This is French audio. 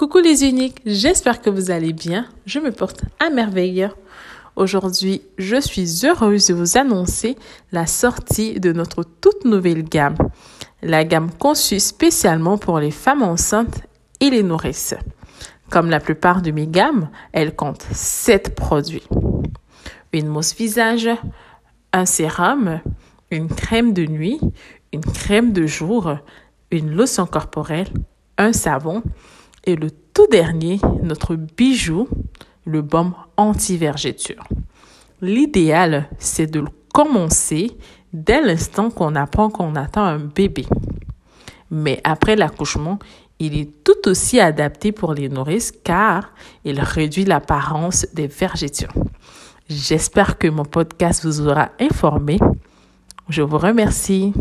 Coucou les uniques, j'espère que vous allez bien. Je me porte à merveille. Aujourd'hui, je suis heureuse de vous annoncer la sortie de notre toute nouvelle gamme. La gamme conçue spécialement pour les femmes enceintes et les nourrices. Comme la plupart de mes gammes, elle compte 7 produits. Une mousse visage, un sérum, une crème de nuit, une crème de jour, une lotion corporelle, un savon et le tout dernier, notre bijou, le baume anti-vergéture. L'idéal, c'est de le commencer dès l'instant qu'on apprend qu'on attend un bébé. Mais après l'accouchement, il est tout aussi adapté pour les nourrices car il réduit l'apparence des vergetures. J'espère que mon podcast vous aura informé. Je vous remercie.